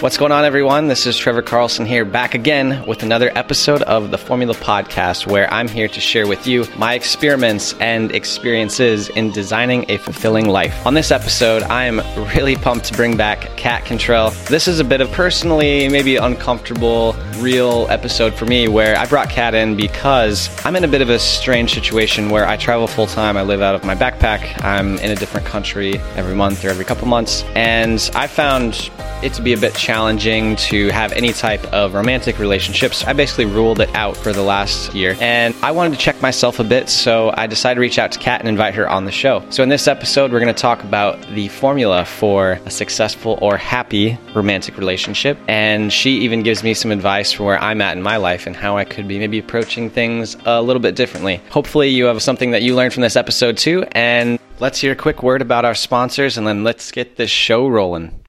What's going on, everyone? This is Trevor Carlson here, back again with another episode of the Formula Podcast, where I'm here to share with you my experiments and experiences in designing a fulfilling life. On this episode, I am really pumped to bring back Kat Cantrell. This is a bit of personally, maybe uncomfortable, real episode for me, where I brought Kat in because I'm in a bit of a strange situation where I travel full time. I live out of my backpack. I'm in a different country every month or every couple months, and I found it to be a bit challenging to have any type of romantic relationships. I basically ruled it out for the last year. And I wanted to check myself a bit, so I decided to reach out to Kat and invite her on the show. So in this episode, we're going to talk about the formula for a successful or happy romantic relationship. And she even gives me some advice for where I'm at in my life and how I could be maybe approaching things a little bit differently. Hopefully, you have something that you learned from this episode too. And let's hear a quick word about our sponsors and then let's get this show rolling.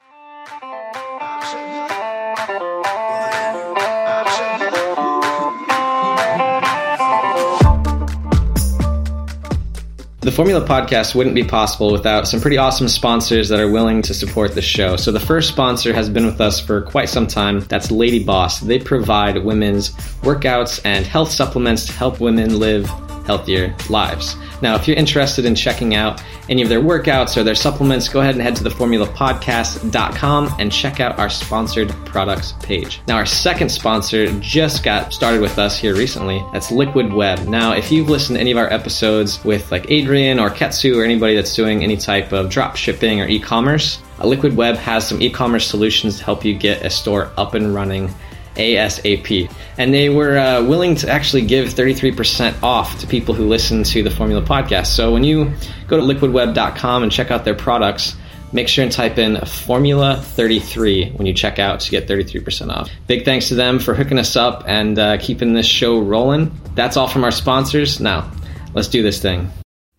The Formula Podcast wouldn't be possible without some pretty awesome sponsors that are willing to support the show. So the first sponsor has been with us for quite some time. That's Lady Boss. They provide women's workouts and health supplements to help women live healthier lives. Now, if you're interested in checking out any of their workouts or their supplements, go ahead and head to theformulapodcast.com and check out our sponsored products page. Now, our second sponsor just got started with us here recently. That's Liquid Web. Now, if you've listened to any of our episodes with like Adrian or Ketsu or anybody that's doing any type of drop shipping or e-commerce, uh, Liquid Web has some e-commerce solutions to help you get a store up and running ASAP. And they were uh, willing to actually give 33% off to people who listen to the Formula Podcast. So when you go to liquidweb.com and check out their products, make sure and type in Formula 33 when you check out to get 33% off. Big thanks to them for hooking us up and uh, keeping this show rolling. That's all from our sponsors. Now, let's do this thing.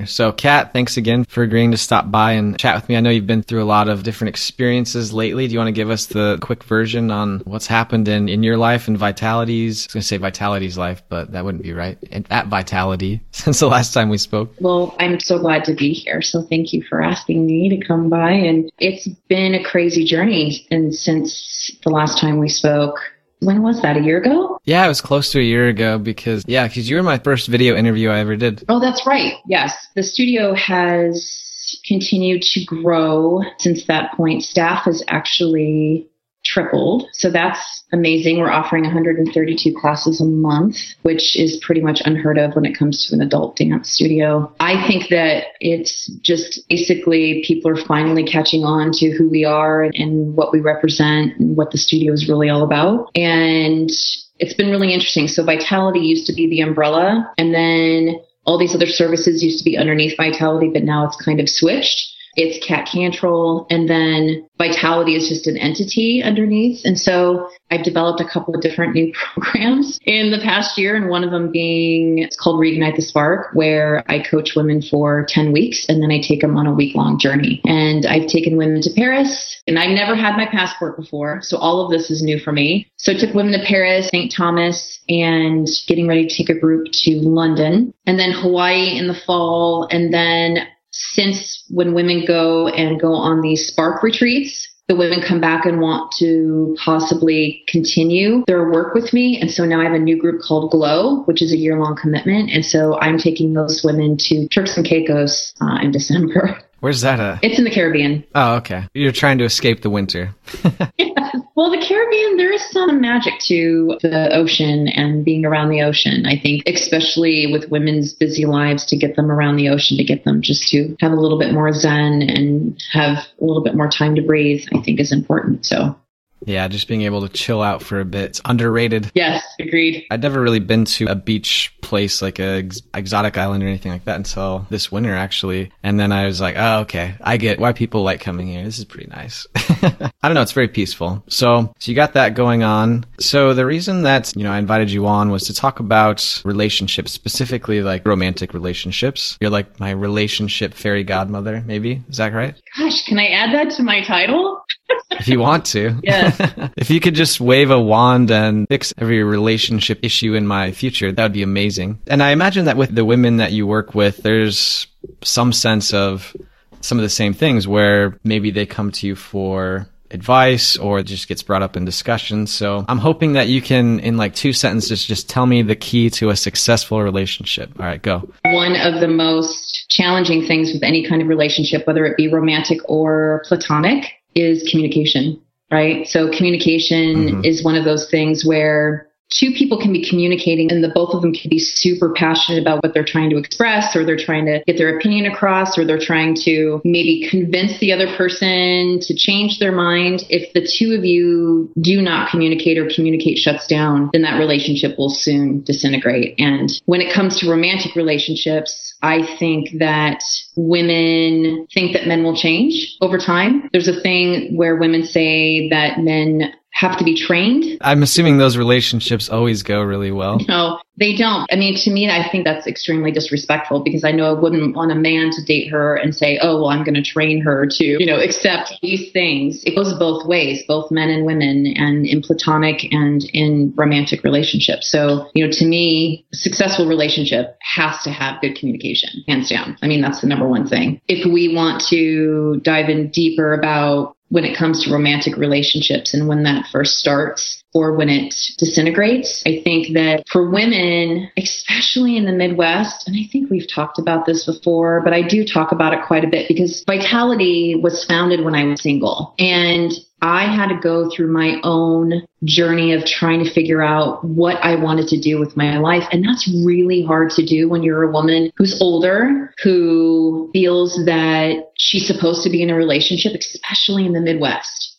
So, Kat, thanks again for agreeing to stop by and chat with me. I know you've been through a lot of different experiences lately. Do you want to give us the quick version on what's happened in, in your life and Vitality's? I was going to say Vitality's life, but that wouldn't be right. At Vitality since the last time we spoke. Well, I'm so glad to be here. So, thank you for asking me to come by. And it's been a crazy journey. And since the last time we spoke, when was that? A year ago? Yeah, it was close to a year ago because, yeah, because you were my first video interview I ever did. Oh, that's right. Yes. The studio has continued to grow since that point. Staff has actually tripled. So that's amazing. We're offering 132 classes a month, which is pretty much unheard of when it comes to an adult dance studio. I think that it's just basically people are finally catching on to who we are and what we represent and what the studio is really all about. And it's been really interesting. So Vitality used to be the umbrella and then all these other services used to be underneath Vitality, but now it's kind of switched it's Kat Cantrell, and then Vitality is just an entity underneath. And so I've developed a couple of different new programs in the past year, and one of them being it's called Reignite the Spark, where I coach women for 10 weeks and then I take them on a week long journey. And I've taken women to Paris, and I've never had my passport before. So all of this is new for me. So I took women to Paris, St. Thomas, and getting ready to take a group to London, and then Hawaii in the fall, and then since when women go and go on these spark retreats, the women come back and want to possibly continue their work with me. And so now I have a new group called Glow, which is a year long commitment. And so I'm taking those women to Turks and Caicos uh, in December. Where's that at? It's in the Caribbean. Oh, okay. You're trying to escape the winter. yes. Well, the Caribbean, there is some magic to the ocean and being around the ocean. I think, especially with women's busy lives, to get them around the ocean, to get them just to have a little bit more zen and have a little bit more time to breathe, I think is important. So yeah, just being able to chill out for a bit. It's underrated. Yes, agreed. I'd never really been to a beach place like a ex- exotic island or anything like that until this winter actually. And then I was like, oh, okay. I get why people like coming here. This is pretty nice. I don't know. It's very peaceful. So, so you got that going on. So the reason that, you know, I invited you on was to talk about relationships, specifically like romantic relationships. You're like my relationship fairy godmother, maybe. Is that right? Gosh, can I add that to my title? If you want to. Yeah. if you could just wave a wand and fix every relationship issue in my future, that would be amazing. And I imagine that with the women that you work with, there's some sense of some of the same things where maybe they come to you for advice or it just gets brought up in discussions. So I'm hoping that you can, in like two sentences, just tell me the key to a successful relationship. All right, go. One of the most challenging things with any kind of relationship, whether it be romantic or platonic, is communication, right? So communication mm-hmm. is one of those things where two people can be communicating and the both of them can be super passionate about what they're trying to express or they're trying to get their opinion across or they're trying to maybe convince the other person to change their mind if the two of you do not communicate or communicate shuts down then that relationship will soon disintegrate and when it comes to romantic relationships I think that women think that men will change over time. There's a thing where women say that men have to be trained. I'm assuming those relationships always go really well. No, they don't. I mean, to me, I think that's extremely disrespectful because I know I wouldn't want a man to date her and say, oh, well, I'm going to train her to, you know, accept these things. It goes both ways, both men and women, and in platonic and in romantic relationships. So, you know, to me, successful relationship has to have good communication, hands down. I mean, that's the number one thing. If we want to dive in deeper about when it comes to romantic relationships and when that first starts or when it disintegrates. I think that for women, especially in the Midwest, and I think we've talked about this before, but I do talk about it quite a bit because Vitality was founded when I was single. And I had to go through my own journey of trying to figure out what I wanted to do with my life. And that's really hard to do when you're a woman who's older, who feels that she's supposed to be in a relationship, especially in the Midwest.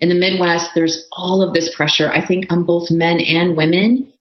In the Midwest, there's all of this pressure, I think, on both men and women.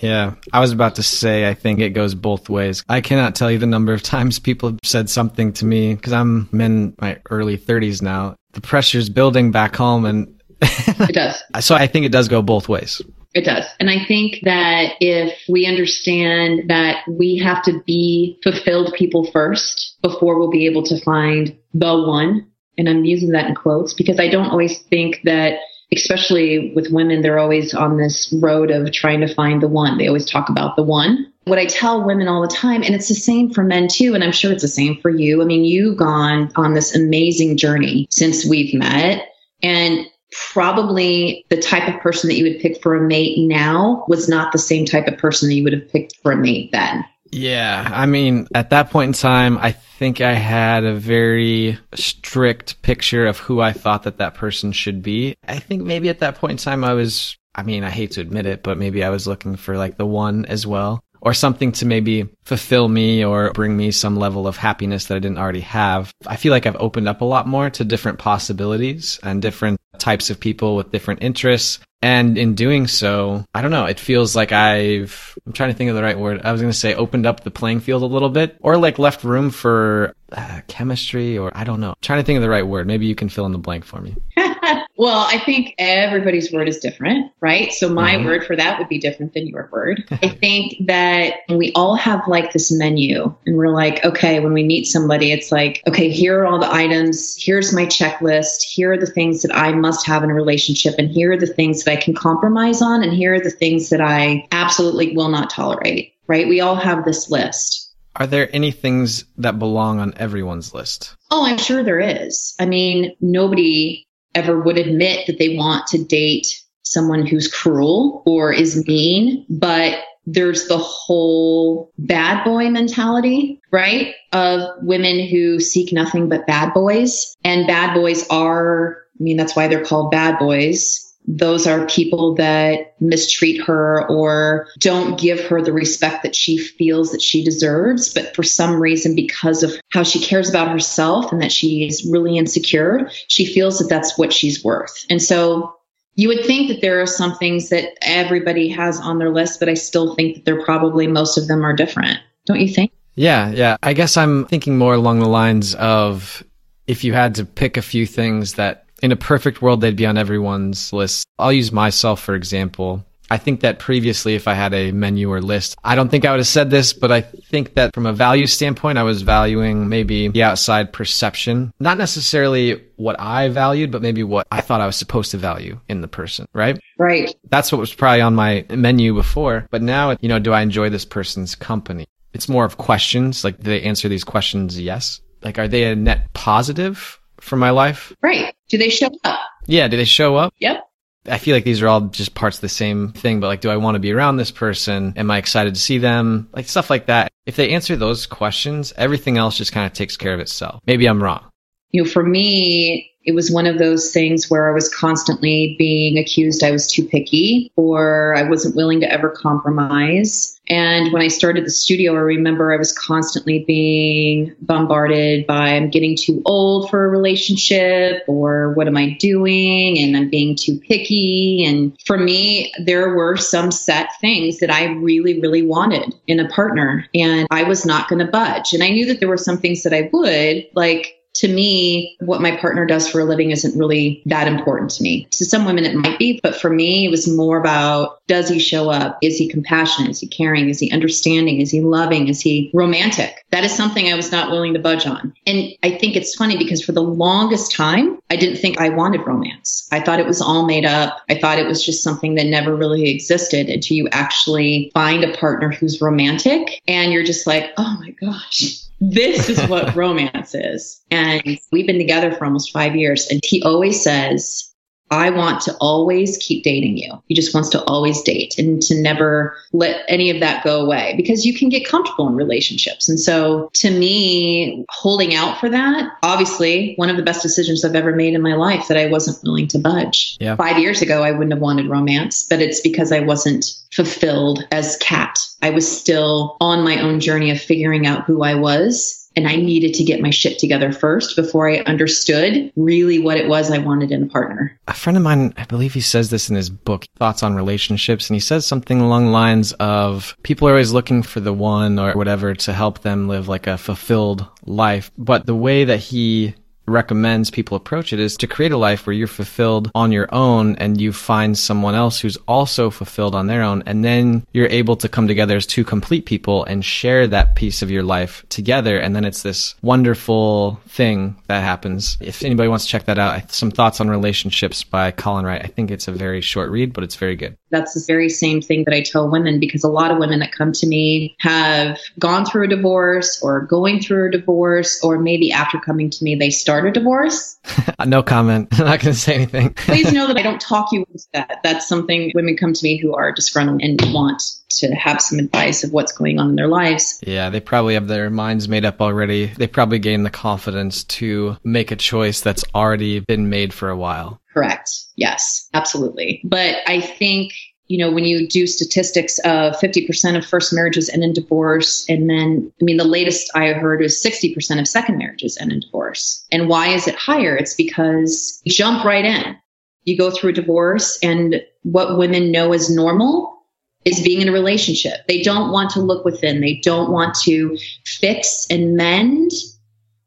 Yeah, I was about to say, I think it goes both ways. I cannot tell you the number of times people have said something to me because I'm in my early 30s now the pressure's building back home and it does. So I think it does go both ways. It does. And I think that if we understand that we have to be fulfilled people first before we'll be able to find the one, and I'm using that in quotes because I don't always think that, especially with women, they're always on this road of trying to find the one. They always talk about the one what I tell women all the time, and it's the same for men too, and I'm sure it's the same for you. I mean, you've gone on this amazing journey since we've met, and probably the type of person that you would pick for a mate now was not the same type of person that you would have picked for a mate then. Yeah, I mean, at that point in time, I think I had a very strict picture of who I thought that that person should be. I think maybe at that point in time, I was I mean, I hate to admit it, but maybe I was looking for like the one as well or something to maybe fulfill me or bring me some level of happiness that I didn't already have. I feel like I've opened up a lot more to different possibilities and different types of people with different interests. And in doing so, I don't know, it feels like I've, I'm trying to think of the right word. I was going to say opened up the playing field a little bit or like left room for uh, chemistry or I don't know. I'm trying to think of the right word. Maybe you can fill in the blank for me. well, I think everybody's word is different, right? So my mm-hmm. word for that would be different than your word. I think that we all have like this menu and we're like, okay, when we meet somebody, it's like, okay, here are all the items. Here's my checklist. Here are the things that I must have in a relationship. And here are the things that I can compromise on. And here are the things that I absolutely will not tolerate, right? We all have this list. Are there any things that belong on everyone's list? Oh, I'm sure there is. I mean, nobody ever would admit that they want to date someone who's cruel or is mean, but there's the whole bad boy mentality, right? Of women who seek nothing but bad boys. And bad boys are, I mean, that's why they're called bad boys those are people that mistreat her or don't give her the respect that she feels that she deserves. But for some reason, because of how she cares about herself and that she's really insecure, she feels that that's what she's worth. And so you would think that there are some things that everybody has on their list, but I still think that they're probably most of them are different. Don't you think? Yeah, yeah. I guess I'm thinking more along the lines of if you had to pick a few things that in a perfect world, they'd be on everyone's list. I'll use myself, for example. I think that previously, if I had a menu or list, I don't think I would have said this, but I think that from a value standpoint, I was valuing maybe the outside perception, not necessarily what I valued, but maybe what I thought I was supposed to value in the person, right? Right. That's what was probably on my menu before. But now, you know, do I enjoy this person's company? It's more of questions. Like, do they answer these questions? Yes. Like, are they a net positive? for my life. Right. Do they show up? Yeah, do they show up? Yep. I feel like these are all just parts of the same thing, but like, do I want to be around this person? Am I excited to see them? Like stuff like that. If they answer those questions, everything else just kind of takes care of itself. Maybe I'm wrong. You know, for me, it was one of those things where I was constantly being accused I was too picky or I wasn't willing to ever compromise. And when I started the studio, I remember I was constantly being bombarded by I'm getting too old for a relationship or what am I doing? And I'm being too picky. And for me, there were some set things that I really, really wanted in a partner and I was not going to budge. And I knew that there were some things that I would like to me, what my partner does for a living isn't really that important to me. To some women, it might be, but for me, it was more about does he show up? Is he compassionate? Is he caring? Is he understanding? Is he loving? Is he romantic? That is something I was not willing to budge on. And I think it's funny because for the longest time, I didn't think I wanted romance. I thought it was all made up. I thought it was just something that never really existed until you actually find a partner who's romantic and you're just like, oh my gosh this is what romance is. And we've been together for almost five years. And he always says, I want to always keep dating you. He just wants to always date and to never let any of that go away because you can get comfortable in relationships. And so to me, holding out for that, obviously one of the best decisions I've ever made in my life that I wasn't willing to budge. Yeah. Five years ago, I wouldn't have wanted romance, but it's because I wasn't fulfilled as Kat. I was still on my own journey of figuring out who I was and I needed to get my shit together first before I understood really what it was I wanted in a partner. A friend of mine, I believe he says this in his book, Thoughts on Relationships, and he says something along the lines of people are always looking for the one or whatever to help them live like a fulfilled life. But the way that he recommends people approach it is to create a life where you're fulfilled on your own and you find someone else who's also fulfilled on their own. And then you're able to come together as two complete people and share that piece of your life together. And then it's this wonderful thing that happens. If anybody wants to check that out, some thoughts on relationships by Colin Wright. I think it's a very short read, but it's very good. That's the very same thing that I tell women because a lot of women that come to me have gone through a divorce or going through a divorce, or maybe after coming to me, they start start a divorce? no comment. I'm not going to say anything. Please know that I don't talk you into that. That's something women come to me who are disgruntled and want to have some advice of what's going on in their lives. Yeah, they probably have their minds made up already. They probably gain the confidence to make a choice that's already been made for a while. Correct. Yes, absolutely. But I think you know, when you do statistics of 50% of first marriages end in divorce, and then, I mean, the latest I heard is 60% of second marriages end in divorce. And why is it higher? It's because you jump right in. You go through a divorce, and what women know as normal is being in a relationship. They don't want to look within, they don't want to fix and mend.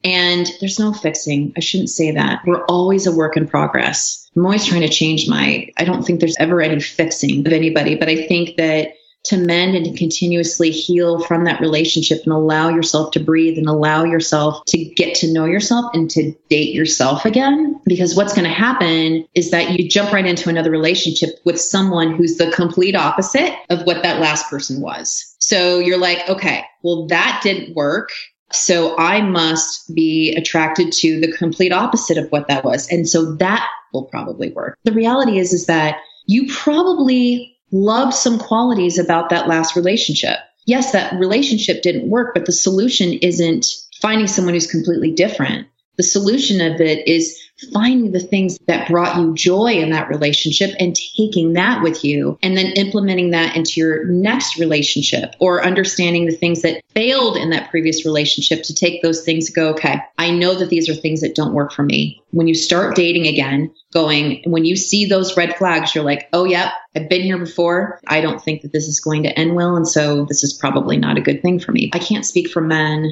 And there's no fixing. I shouldn't say that. We're always a work in progress I'm always trying to change my, I don't think there's ever any fixing of anybody, but I think that to mend and to continuously heal from that relationship and allow yourself to breathe and allow yourself to get to know yourself and to date yourself again. Because what's going to happen is that you jump right into another relationship with someone who's the complete opposite of what that last person was. So you're like, okay, well, that didn't work. So I must be attracted to the complete opposite of what that was. And so that will probably work. The reality is, is that you probably love some qualities about that last relationship. Yes, that relationship didn't work, but the solution isn't finding someone who's completely different. The solution of it is finding the things that brought you joy in that relationship and taking that with you and then implementing that into your next relationship or understanding the things that failed in that previous relationship to take those things go, okay, I know that these are things that don't work for me. When you start dating again, going, when you see those red flags, you're like, oh, yep, I've been here before. I don't think that this is going to end well. And so this is probably not a good thing for me. I can't speak for men,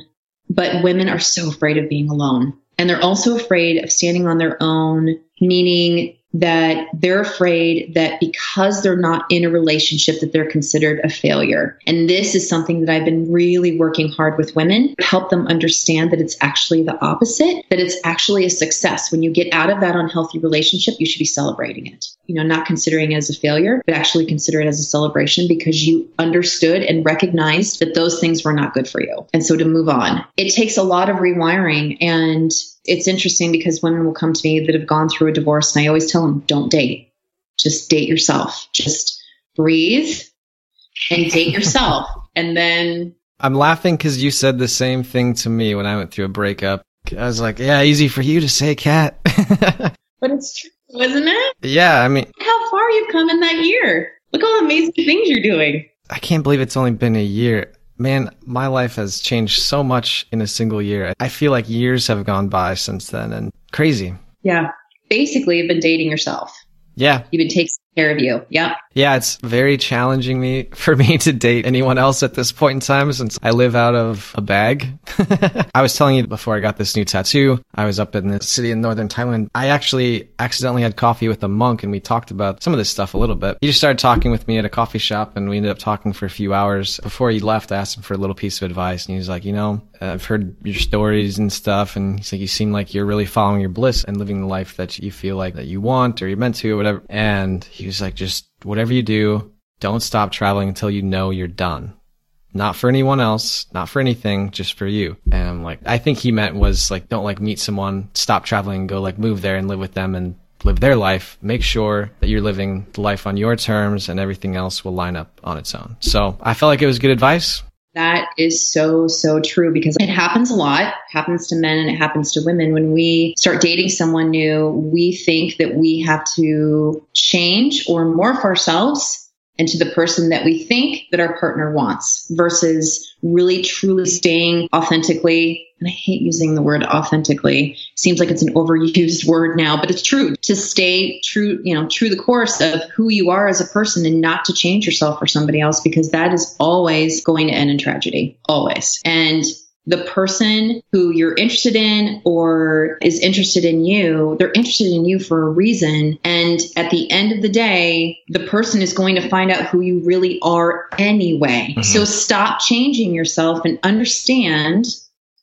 but women are so afraid of being alone. And they're also afraid of standing on their own, meaning that they're afraid that because they're not in a relationship that they're considered a failure. And this is something that I've been really working hard with women, help them understand that it's actually the opposite, that it's actually a success. When you get out of that unhealthy relationship, you should be celebrating it. You know, not considering it as a failure, but actually consider it as a celebration because you understood and recognized that those things were not good for you. And so to move on, it takes a lot of rewiring and It's interesting because women will come to me that have gone through a divorce, and I always tell them, don't date. Just date yourself. Just breathe and date yourself. And then. I'm laughing because you said the same thing to me when I went through a breakup. I was like, yeah, easy for you to say, Kat. but it's true, isn't it? Yeah, I mean, how far you've come in that year. Look at all the amazing things you're doing. I can't believe it's only been a year. Man, my life has changed so much in a single year. I feel like years have gone by since then and crazy. Yeah. Basically, you've been dating yourself. Yeah. You've been taking care of you. Yep. Yeah, it's very challenging me for me to date anyone else at this point in time since I live out of a bag. I was telling you before I got this new tattoo, I was up in the city in northern Thailand. I actually accidentally had coffee with a monk and we talked about some of this stuff a little bit. He just started talking with me at a coffee shop and we ended up talking for a few hours. Before he left, I asked him for a little piece of advice and he was like, you know, I've heard your stories and stuff and he's like, you seem like you're really following your bliss and living the life that you feel like that you want or you're meant to or whatever. And he was like, just whatever you do, don't stop traveling until you know you're done. Not for anyone else, not for anything, just for you. And I'm like, I think he meant was like, don't like meet someone, stop traveling go like move there and live with them and live their life. Make sure that you're living the life on your terms and everything else will line up on its own. So I felt like it was good advice. That is so, so true because it happens a lot, happens to men and it happens to women. When we start dating someone new, we think that we have to change or morph ourselves into the person that we think that our partner wants versus really truly staying authentically and I hate using the word authentically. Seems like it's an overused word now, but it's true. To stay true, you know, true the course of who you are as a person and not to change yourself for somebody else because that is always going to end in tragedy. Always. And the person who you're interested in or is interested in you, they're interested in you for a reason. And at the end of the day, the person is going to find out who you really are anyway. Mm-hmm. So stop changing yourself and understand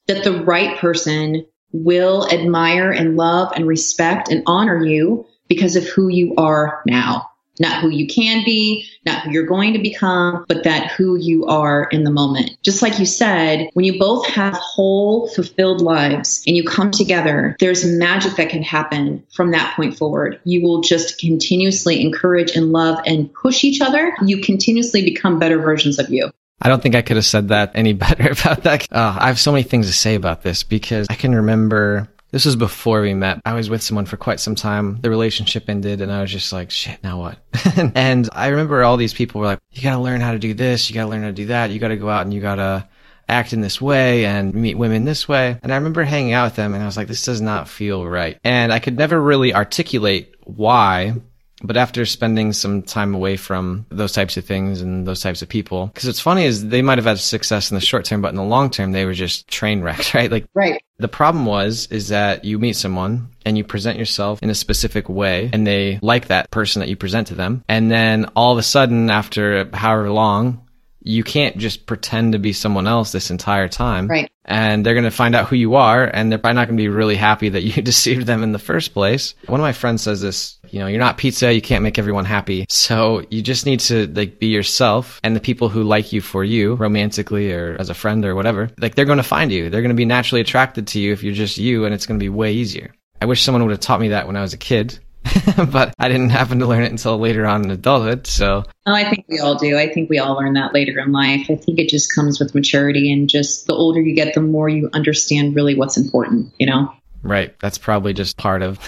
that the right person will admire and love and respect and honor you because of who you are now. Not who you can be, not who you're going to become, but that who you are in the moment. Just like you said, when you both have whole, fulfilled lives and you come together, there's magic that can happen from that point forward. You will just continuously encourage and love and push each other. You continuously become better versions of you. I don't think I could have said that any better about that. Uh, I have so many things to say about this because I can remember this was before we met. I was with someone for quite some time. The relationship ended and I was just like, shit, now what? and I remember all these people were like, you gotta learn how to do this. You gotta learn how to do that. You gotta go out and you gotta act in this way and meet women this way. And I remember hanging out with them and I was like, this does not feel right. And I could never really articulate why but after spending some time away from those types of things and those types of people, because what's funny is they might have had success in the short term, but in the long term, they were just train wrecked, right? Like, right. The problem was, is that you meet someone and you present yourself in a specific way and they like that person that you present to them. And then all of a sudden, after however long, you can't just pretend to be someone else this entire time. Right. And they're going to find out who you are and they're probably not going to be really happy that you deceived them in the first place. One of my friends says this, you know, you're not pizza, you can't make everyone happy. So you just need to like be yourself and the people who like you for you romantically or as a friend or whatever, like they're going to find you. They're going to be naturally attracted to you if you're just you and it's going to be way easier. I wish someone would have taught me that when I was a kid but I didn't happen to learn it until later on in adulthood. So, oh, I think we all do. I think we all learn that later in life. I think it just comes with maturity and just the older you get, the more you understand really what's important, you know? Right. That's probably just part of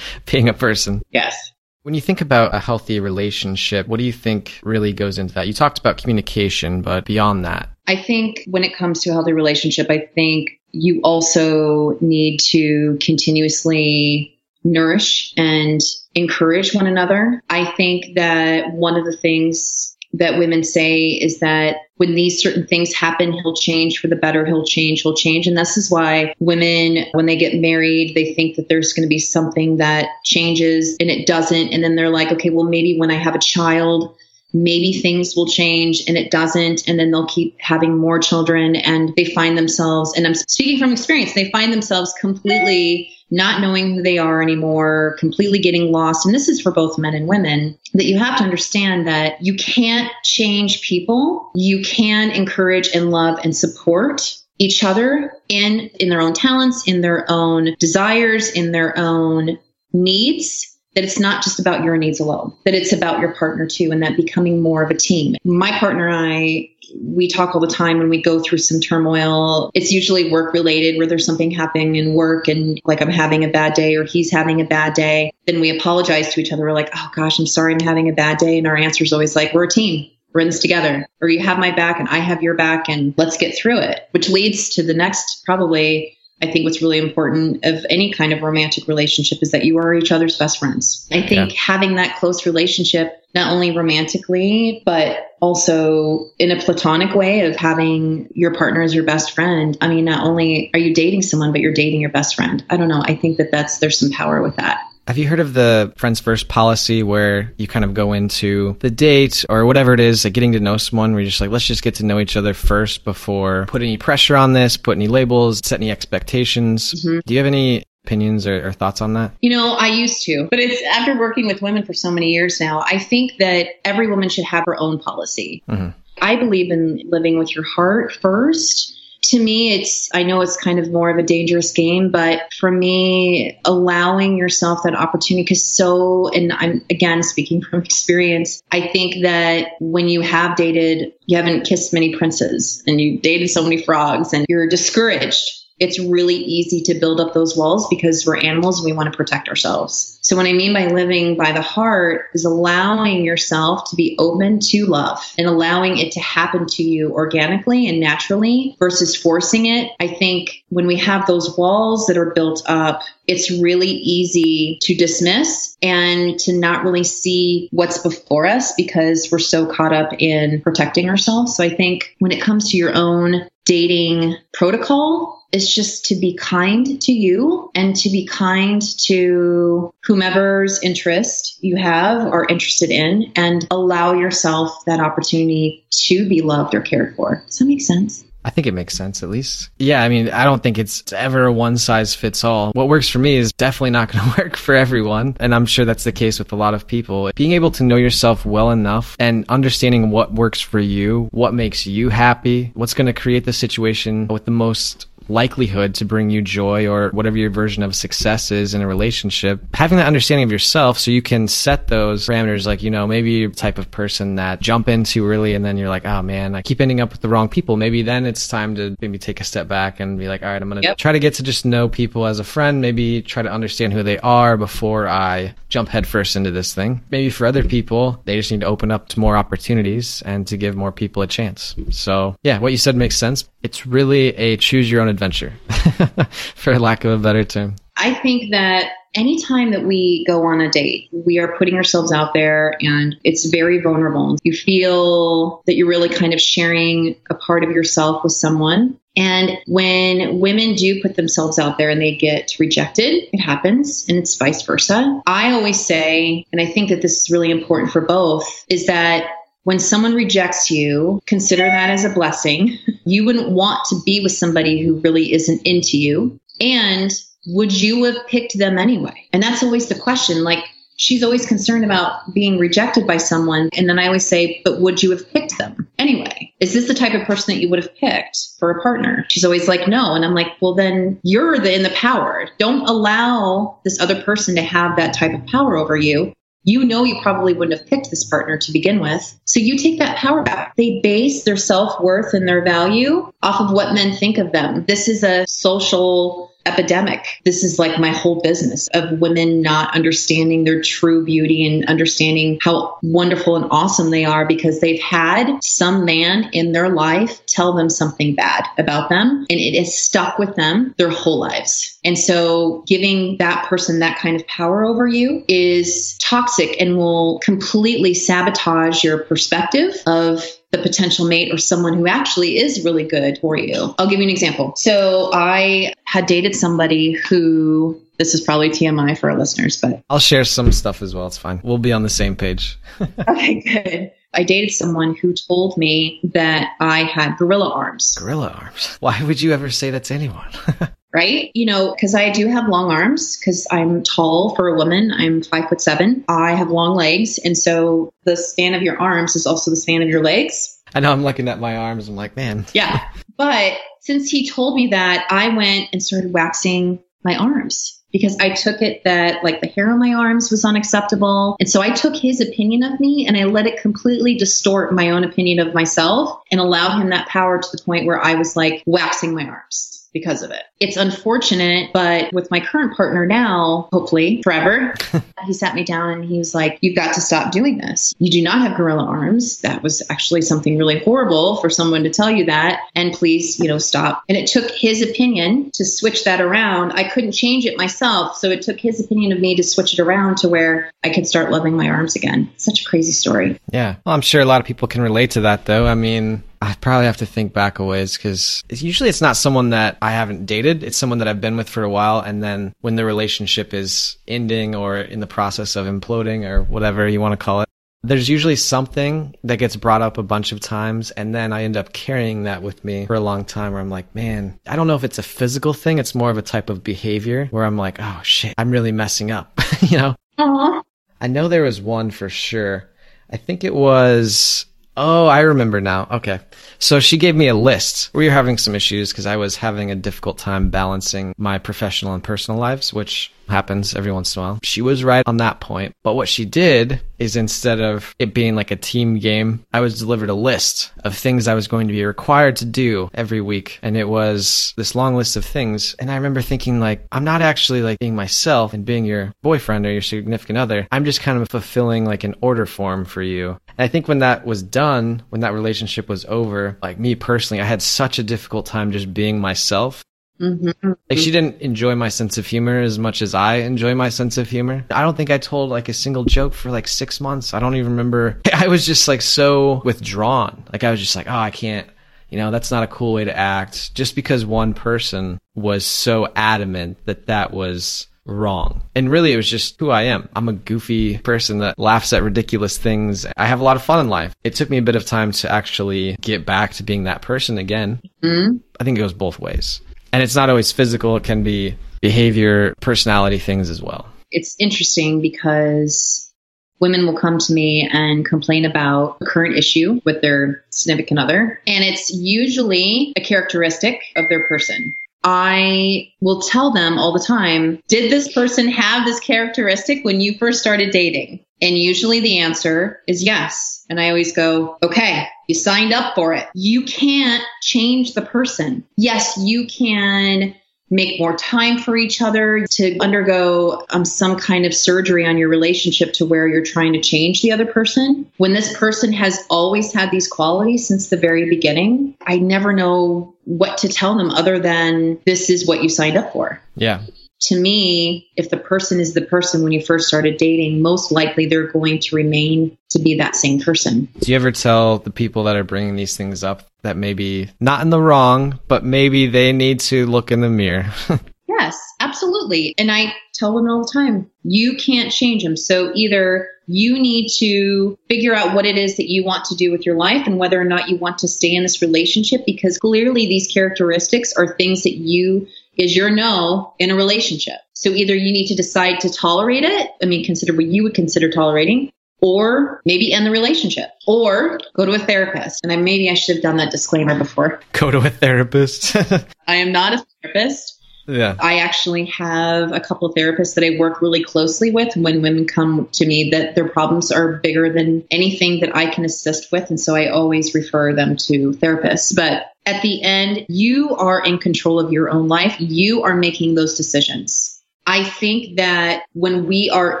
being a person. Yes. When you think about a healthy relationship, what do you think really goes into that? You talked about communication, but beyond that, I think when it comes to a healthy relationship, I think you also need to continuously nourish and encourage one another. I think that one of the things that women say is that when these certain things happen, he'll change for the better, he'll change, he'll change. And this is why women, when they get married, they think that there's going to be something that changes and it doesn't. And then they're like, okay, well, maybe when I have a child, maybe things will change and it doesn't and then they'll keep having more children and they find themselves and i'm speaking from experience they find themselves completely not knowing who they are anymore completely getting lost. And this is for both men and women that you have to understand that you can't change people. You can encourage and love and support each other in in their own talents, in their own desires, in their own needs that it's not just about your needs alone, that it's about your partner too, and that becoming more of a team. My partner and I, we talk all the time when we go through some turmoil. It's usually work related where there's something happening in work and like I'm having a bad day or he's having a bad day. Then we apologize to each other. We're like, oh gosh, I'm sorry I'm having a bad day. And our answer is always like, we're a team. We're in this together. Or you have my back and I have your back and let's get through it, which leads to the next probably I think what's really important of any kind of romantic relationship is that you are each other's best friends. I think yeah. having that close relationship, not only romantically, but also in a platonic way of having your partner as your best friend. I mean, not only are you dating someone, but you're dating your best friend. I don't know. I think that that's, there's some power with that. Have you heard of the friends first policy where you kind of go into the date or whatever it is, like getting to know someone where you're just like, let's just get to know each other first before put any pressure on this, put any labels, set any expectations. Mm-hmm. Do you have any opinions or, or, thoughts on that? You know, I used to, but it's after working with women for so many years now, I think that every woman should have her own policy. Mm-hmm. I believe in living with your heart first to me, it's, I know it's kind of more of a dangerous game, but for me, allowing yourself that opportunity, because so, and I'm again speaking from experience, I think that when you have dated, you haven't kissed many princes and you dated so many frogs and you're discouraged it's really easy to build up those walls because we're animals and we want to protect ourselves. So, what I mean by living by the heart is allowing yourself to be open to love and allowing it to happen to you organically and naturally versus forcing it. I think when we have those walls that are built up, it's really easy to dismiss and to not really see what's before us because we're so caught up in protecting ourselves. So, I think when it comes to your own dating protocol, is just to be kind to you and to be kind to whomever's interest you have or interested in and allow yourself that opportunity to be loved or cared for. Does that make sense? I think it makes sense at least. Yeah, I mean, I don't think it's ever a one size fits all. What works for me is definitely not going to work for everyone. And I'm sure that's the case with a lot of people. Being able to know yourself well enough and understanding what works for you, what makes you happy, what's going to create the situation with the most likelihood to bring you joy or whatever your version of success is in a relationship, having that understanding of yourself so you can set those parameters like, you know, maybe you're the type of person that jump into really and then you're like, oh man, I keep ending up with the wrong people. Maybe then it's time to maybe take a step back and be like, all right, I'm going to yep. try to get to just know people as a friend, maybe try to understand who they are before I jump headfirst into this thing. Maybe for other people, they just need to open up to more opportunities and to give more people a chance. So yeah, what you said makes sense. It's really a choose your own adventure, for lack of a better term. I think that anytime that we go on a date, we are putting ourselves out there and it's very vulnerable. You feel that you're really kind of sharing a part of yourself with someone. And when women do put themselves out there and they get rejected, it happens and it's vice versa. I always say, and I think that this is really important for both, is that when someone rejects you, consider that as a blessing. You wouldn't want to be with somebody who really isn't into you. And would you have picked them anyway? And that's always the question. Like, she's always concerned about being rejected by someone. And then I always say, but would you have picked them anyway? Is this the type of person that you would have picked for a partner? She's always like, no. And I'm like, well, then you're the, in the power. Don't allow this other person to have that type of power over you you know you probably wouldn't have picked this partner to begin with. So you take that power back. They base their self worth and their value off of what men think of them. This is a social epidemic. This is like my whole business of women not understanding their true beauty and understanding how wonderful and awesome they are because they've had some man in their life tell them something bad about them and it has stuck with them their whole lives. And so giving that person that kind of power over you is toxic and will completely sabotage your perspective of the potential mate or someone who actually is really good for you. I'll give you an example. So I had dated somebody who this is probably TMI for our listeners, but I'll share some stuff as well. It's fine. We'll be on the same page. okay, good. I dated someone who told me that I had gorilla arms. Gorilla arms? Why would you ever say that to anyone? right? You know, because I do have long arms because I'm tall for a woman. I'm five foot seven. I have long legs. And so the span of your arms is also the span of your legs. I know I'm looking at my arms. I'm like, man. Yeah. But since he told me that, I went and started waxing my arms because I took it that like the hair on my arms was unacceptable. And so I took his opinion of me and I let it completely distort my own opinion of myself and allow him that power to the point where I was like waxing my arms because of it. It's unfortunate, but with my current partner now, hopefully forever, he sat me down and he was like, You've got to stop doing this. You do not have gorilla arms. That was actually something really horrible for someone to tell you that. And please, you know, stop. And it took his opinion to switch that around. I couldn't change it myself. So it took his opinion of me to switch it around to where I could start loving my arms again. Such a crazy story. Yeah. Well, I'm sure a lot of people can relate to that, though. I mean, I probably have to think back a ways because usually it's not someone that I haven't dated. It's someone that I've been with for a while. And then when the relationship is ending or in the process of imploding or whatever you want to call it, there's usually something that gets brought up a bunch of times. And then I end up carrying that with me for a long time where I'm like, man, I don't know if it's a physical thing. It's more of a type of behavior where I'm like, oh shit, I'm really messing up, you know? Aww. I know there was one for sure. I think it was Oh, I remember now. Okay. So she gave me a list. We were having some issues because I was having a difficult time balancing my professional and personal lives, which happens every once in a while. She was right on that point. But what she did is instead of it being like a team game, I was delivered a list of things I was going to be required to do every week. And it was this long list of things. And I remember thinking like, I'm not actually like being myself and being your boyfriend or your significant other. I'm just kind of fulfilling like an order form for you. And I think when that was done, when that relationship was over, like me personally, I had such a difficult time just being myself Mm-hmm. Like she didn't enjoy my sense of humor as much as I enjoy my sense of humor. I don't think I told like a single joke for like six months. I don't even remember. I was just like so withdrawn. Like I was just like, oh, I can't. You know, that's not a cool way to act. Just because one person was so adamant that that was wrong. And really, it was just who I am. I'm a goofy person that laughs at ridiculous things. I have a lot of fun in life. It took me a bit of time to actually get back to being that person again. Mm-hmm. I think it goes both ways. And it's not always physical, it can be behavior, personality things as well. It's interesting because women will come to me and complain about a current issue with their significant other, and it's usually a characteristic of their person. I will tell them all the time, did this person have this characteristic when you first started dating? And usually the answer is yes. And I always go, okay, you signed up for it. You can't change the person. Yes, you can make more time for each other, to undergo um, some kind of surgery on your relationship to where you're trying to change the other person. When this person has always had these qualities since the very beginning, I never know what to tell them other than this is what you signed up for. Yeah to me, if the person is the person when you first started dating, most likely they're going to remain to be that same person. Do you ever tell the people that are bringing these things up that maybe not in the wrong, but maybe they need to look in the mirror? yes, absolutely. And I tell women all the time, you can't change them. So either you need to figure out what it is that you want to do with your life and whether or not you want to stay in this relationship because clearly these characteristics are things that you is your no in a relationship. So either you need to decide to tolerate it. I mean, consider what you would consider tolerating or maybe end the relationship or go to a therapist. And I, maybe I should have done that disclaimer before. Go to a therapist. I am not a therapist. Yeah. I actually have a couple of therapists that I work really closely with when women come to me that their problems are bigger than anything that I can assist with. And so I always refer them to therapists. But at the end, you are in control of your own life. You are making those decisions. I think that when we are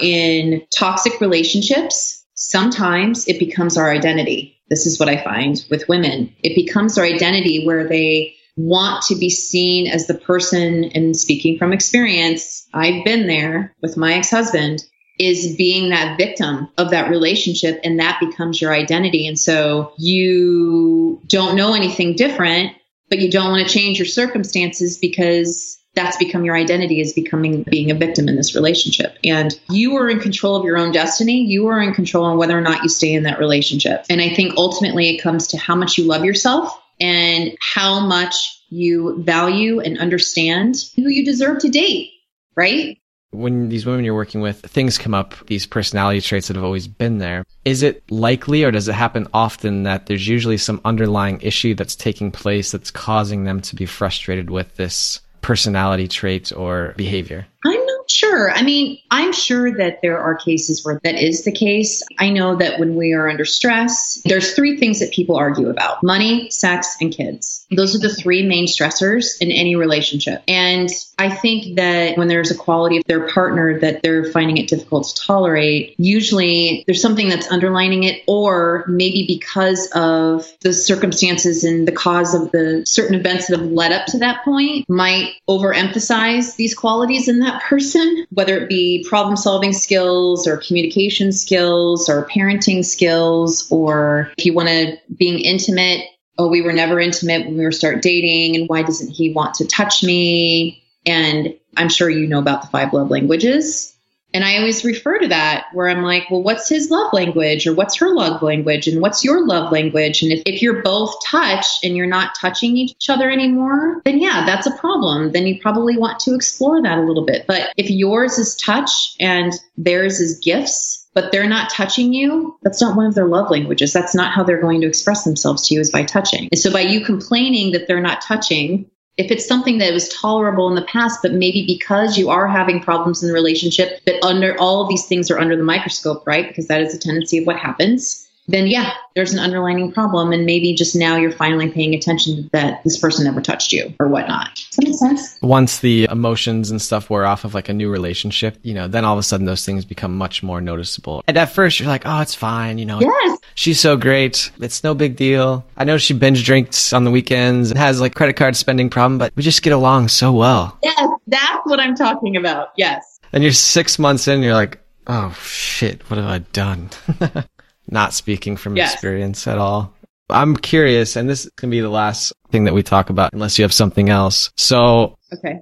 in toxic relationships, sometimes it becomes our identity. This is what I find with women. It becomes our identity where they want to be seen as the person, and speaking from experience, I've been there with my ex husband, is being that victim of that relationship, and that becomes your identity. And so you don't know anything different, but you don't want to change your circumstances because that's become your identity is becoming being a victim in this relationship and you are in control of your own destiny you are in control on whether or not you stay in that relationship and i think ultimately it comes to how much you love yourself and how much you value and understand who you deserve to date, right? When these women you're working with, things come up, these personality traits that have always been there. Is it likely or does it happen often that there's usually some underlying issue that's taking place that's causing them to be frustrated with this personality trait or behavior? I'm not sure. I mean, I'm sure that there are cases where that is the case. I know that when we are under stress, there's three things that people argue about money, sex, and kids. Those are the three main stressors in any relationship. And I think that when there's a quality of their partner that they're finding it difficult to tolerate, usually there's something that's underlining it, or maybe because of the circumstances and the cause of the certain events that have led up to that point, might overemphasize these qualities in that person, whether it be problem solving skills or communication skills or parenting skills, or if you want to being intimate. Oh, we were never intimate when we were start dating, and why doesn't he want to touch me? And I'm sure you know about the five love languages. And I always refer to that where I'm like, well, what's his love language or what's her love language and what's your love language? And if, if you're both touched and you're not touching each other anymore, then yeah, that's a problem. Then you probably want to explore that a little bit. But if yours is touch and theirs is gifts, but they're not touching you, that's not one of their love languages. That's not how they're going to express themselves to you is by touching. And so by you complaining that they're not touching, if it's something that was tolerable in the past, but maybe because you are having problems in the relationship, that under all of these things are under the microscope, right? Because that is a tendency of what happens then yeah, there's an underlining problem. And maybe just now you're finally paying attention that this person never touched you or whatnot. Does that make sense? Once the emotions and stuff wear off of like a new relationship, you know, then all of a sudden those things become much more noticeable. And at first you're like, oh, it's fine. You know, yes. she's so great. It's no big deal. I know she binge drinks on the weekends and has like credit card spending problem, but we just get along so well. Yes, that's what I'm talking about. Yes. And you're six months in, you're like, oh shit, what have I done? not speaking from yes. experience at all. I'm curious, and this can be the last thing that we talk about unless you have something else. So, okay.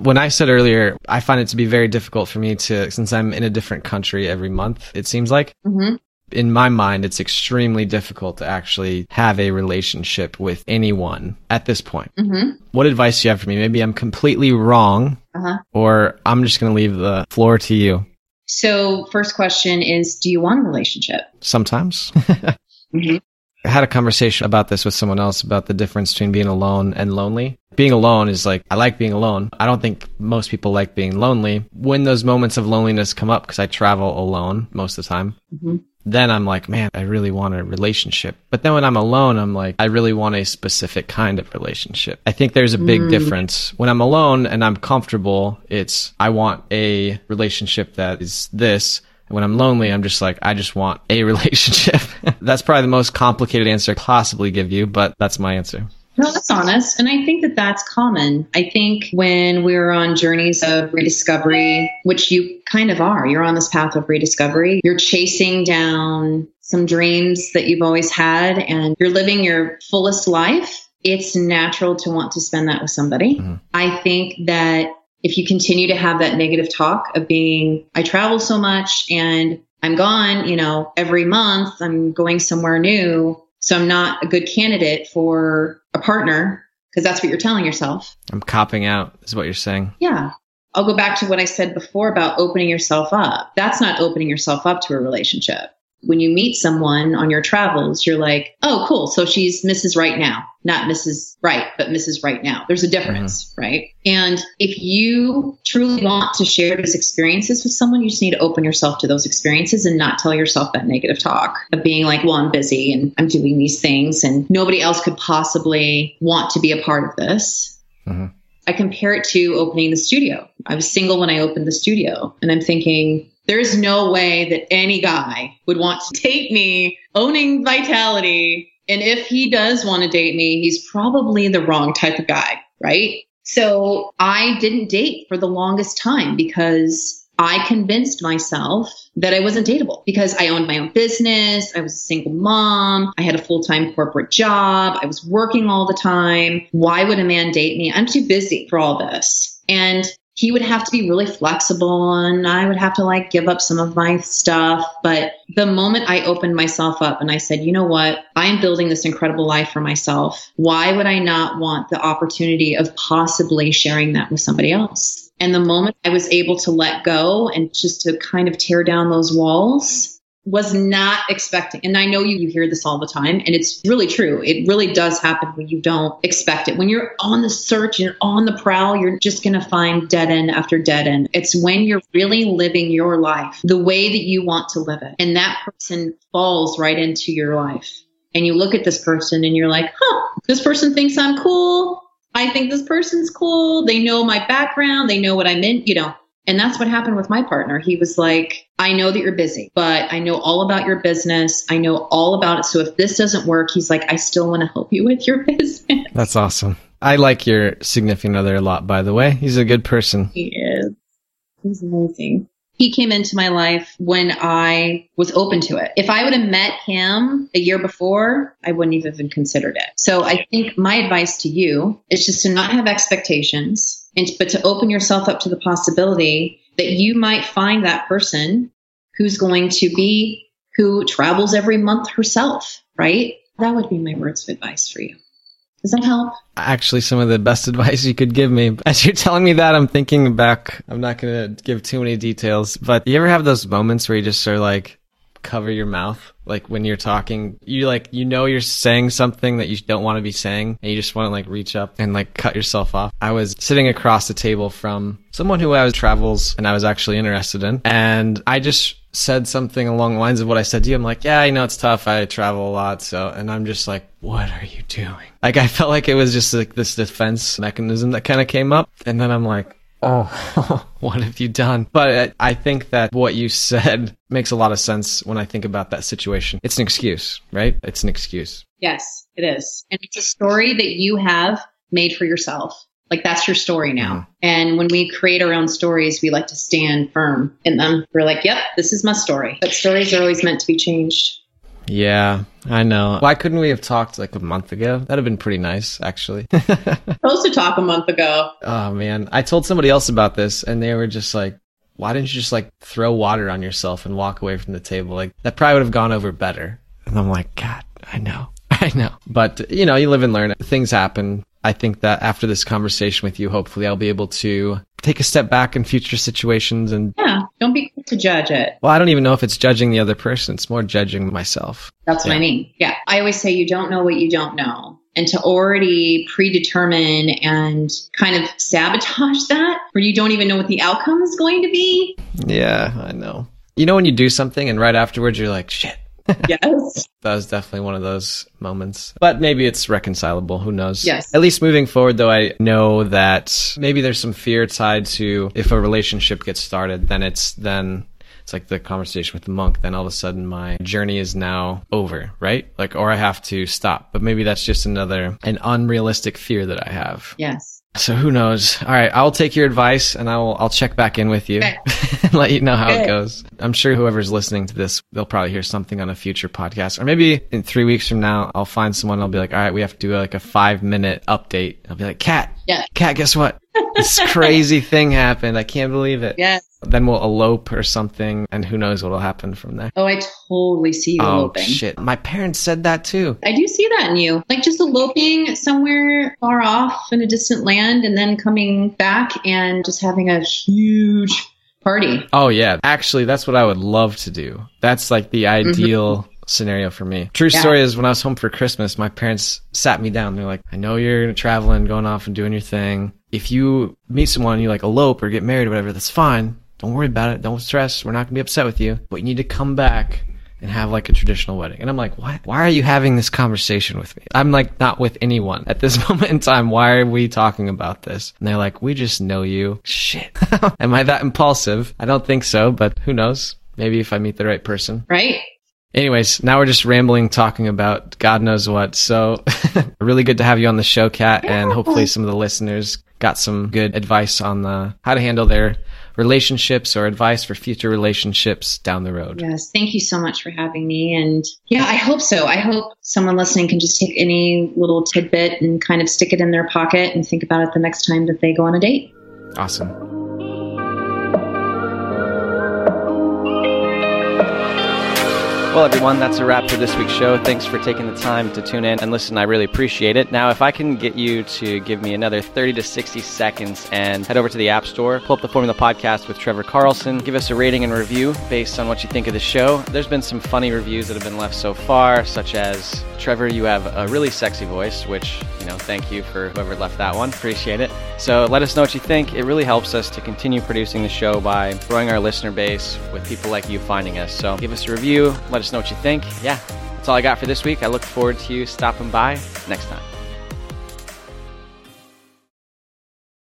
When I said earlier, I find it to be very difficult for me to, since I'm in a different country every month, it seems like. Mm-hmm. In my mind, it's extremely difficult to actually have a relationship with anyone at this point. Mm-hmm. What advice do you have for me? Maybe I'm completely wrong, uh-huh. or I'm just going to leave the floor to you. So, first question is Do you want a relationship? Sometimes. mm-hmm. I had a conversation about this with someone else about the difference between being alone and lonely. Being alone is like, I like being alone. I don't think most people like being lonely. When those moments of loneliness come up, because I travel alone most of the time, mm-hmm then I'm like, man, I really want a relationship. But then when I'm alone, I'm like, I really want a specific kind of relationship. I think there's a big mm. difference. When I'm alone and I'm comfortable, it's, I want a relationship that is this. When I'm lonely, I'm just like, I just want a relationship. that's probably the most complicated answer I possibly give you, but that's my answer. No, that's honest. And I think that that's common. I think when we're on journeys of rediscovery, which you kind of are, you're on this path of rediscovery, you're chasing down some dreams that you've always had and you're living your fullest life. It's natural to want to spend that with somebody. Mm-hmm. I think that if you continue to have that negative talk of being, I travel so much and I'm gone, you know, every month I'm going somewhere new so I'm not a good candidate for a partner because that's what you're telling yourself. I'm copping out, is what you're saying. Yeah. I'll go back to what I said before about opening yourself up. That's not opening yourself up to a relationship when you meet someone on your travels, you're like, oh, cool. So she's Mrs. Right now, not Mrs. Right, but Mrs. Right now. There's a difference, mm-hmm. right? And if you truly want to share those experiences with someone, you just need to open yourself to those experiences and not tell yourself that negative talk of being like, well, I'm busy and I'm doing these things and nobody else could possibly want to be a part of this. Mm-hmm. I compare it to opening the studio. I was single when I opened the studio, and I'm thinking, there's no way that any guy would want to date me owning vitality. And if he does want to date me, he's probably the wrong type of guy, right? So I didn't date for the longest time because I convinced myself that I wasn't dateable because I owned my own business. I was a single mom. I had a full time corporate job. I was working all the time. Why would a man date me? I'm too busy for all this. And he would have to be really flexible and I would have to like give up some of my stuff. But the moment I opened myself up and I said, you know what? I am building this incredible life for myself. Why would I not want the opportunity of possibly sharing that with somebody else? And the moment I was able to let go and just to kind of tear down those walls, was not expecting. And I know you, you hear this all the time, and it's really true. It really does happen when you don't expect it. When you're on the search, you're on the prowl, you're just going to find dead end after dead end. It's when you're really living your life the way that you want to live it. And that person falls right into your life. And you look at this person and you're like, huh, this person thinks I'm cool. I think this person's cool. They know my background. They know what I'm in, you know. And that's what happened with my partner. He was like, I know that you're busy, but I know all about your business. I know all about it. So if this doesn't work, he's like, I still want to help you with your business. That's awesome. I like your significant other a lot, by the way. He's a good person. He is. He's amazing. He came into my life when I was open to it. If I would have met him a year before, I wouldn't have even considered it. So I think my advice to you is just to not have expectations and but to open yourself up to the possibility that you might find that person who's going to be who travels every month herself, right? That would be my words of advice for you. Does that help? Actually, some of the best advice you could give me. As you're telling me that, I'm thinking back. I'm not going to give too many details, but you ever have those moments where you just are like, cover your mouth like when you're talking. You like you know you're saying something that you don't want to be saying and you just want to like reach up and like cut yourself off. I was sitting across the table from someone who i was travels and i was actually interested in and i just said something along the lines of what i said to you. I'm like yeah you know it's tough. I travel a lot so and i'm just like what are you doing? Like i felt like it was just like this defense mechanism that kind of came up and then i'm like oh, what have you done? But I think that what you said makes a lot of sense when I think about that situation. It's an excuse, right? It's an excuse. Yes, it is. And it's a story that you have made for yourself. Like that's your story now. Mm-hmm. And when we create our own stories, we like to stand firm in them. We're like, yep, this is my story. But stories are always meant to be changed. Yeah, I know. Why couldn't we have talked like a month ago? That'd have been pretty nice, actually. Supposed to talk a month ago. Oh man, I told somebody else about this, and they were just like, "Why didn't you just like throw water on yourself and walk away from the table? Like that probably would have gone over better." And I'm like, "God, I know, I know." But you know, you live and learn. Things happen. I think that after this conversation with you, hopefully I'll be able to take a step back in future situations and yeah, don't be quick to judge it. Well, I don't even know if it's judging the other person. It's more judging myself. That's yeah. what I mean. Yeah. I always say you don't know what you don't know. And to already predetermine and kind of sabotage that, where you don't even know what the outcome is going to be. Yeah, I know. You know when you do something and right afterwards you're like, shit, yes. that was definitely one of those moments. But maybe it's reconcilable. Who knows? Yes. At least moving forward, though, I know that maybe there's some fear tied to if a relationship gets started, then it's then it's like the conversation with the monk. Then all of a sudden my journey is now over, right? Like, or I have to stop. But maybe that's just another, an unrealistic fear that I have. Yes. So who knows? All right, I'll take your advice and I'll I'll check back in with you okay. and let you know how it goes. I'm sure whoever's listening to this, they'll probably hear something on a future podcast, or maybe in three weeks from now, I'll find someone. I'll be like, all right, we have to do like a five minute update. I'll be like, Kat, yeah, Kat, guess what? This crazy thing happened. I can't believe it. Yes. Then we'll elope or something, and who knows what'll happen from there. Oh, I totally see you oh, eloping. shit. My parents said that too. I do see that in you. Like just eloping somewhere far off in a distant land and then coming back and just having a huge party. Oh, yeah. Actually, that's what I would love to do. That's like the mm-hmm. ideal. Mm-hmm scenario for me. True yeah. story is when I was home for Christmas, my parents sat me down. They're like, I know you're traveling, going off and doing your thing. If you meet someone and you like elope or get married or whatever, that's fine. Don't worry about it. Don't stress. We're not going to be upset with you. But you need to come back and have like a traditional wedding. And I'm like, why, why are you having this conversation with me? I'm like, not with anyone at this moment in time. Why are we talking about this? And they're like, we just know you. Shit. Am I that impulsive? I don't think so, but who knows? Maybe if I meet the right person. Right. Anyways, now we're just rambling, talking about God knows what. So, really good to have you on the show, Kat, and hopefully some of the listeners got some good advice on the how to handle their relationships or advice for future relationships down the road. Yes, thank you so much for having me. And yeah, I hope so. I hope someone listening can just take any little tidbit and kind of stick it in their pocket and think about it the next time that they go on a date. Awesome. Well, everyone, that's a wrap for this week's show. Thanks for taking the time to tune in and listen. I really appreciate it. Now, if I can get you to give me another 30 to 60 seconds and head over to the App Store, pull up the Formula Podcast with Trevor Carlson, give us a rating and review based on what you think of the show. There's been some funny reviews that have been left so far, such as Trevor, you have a really sexy voice, which, you know, thank you for whoever left that one. Appreciate it. So let us know what you think. It really helps us to continue producing the show by growing our listener base with people like you finding us. So give us a review. Let us know what you think. Yeah, that's all I got for this week. I look forward to you stopping by next time.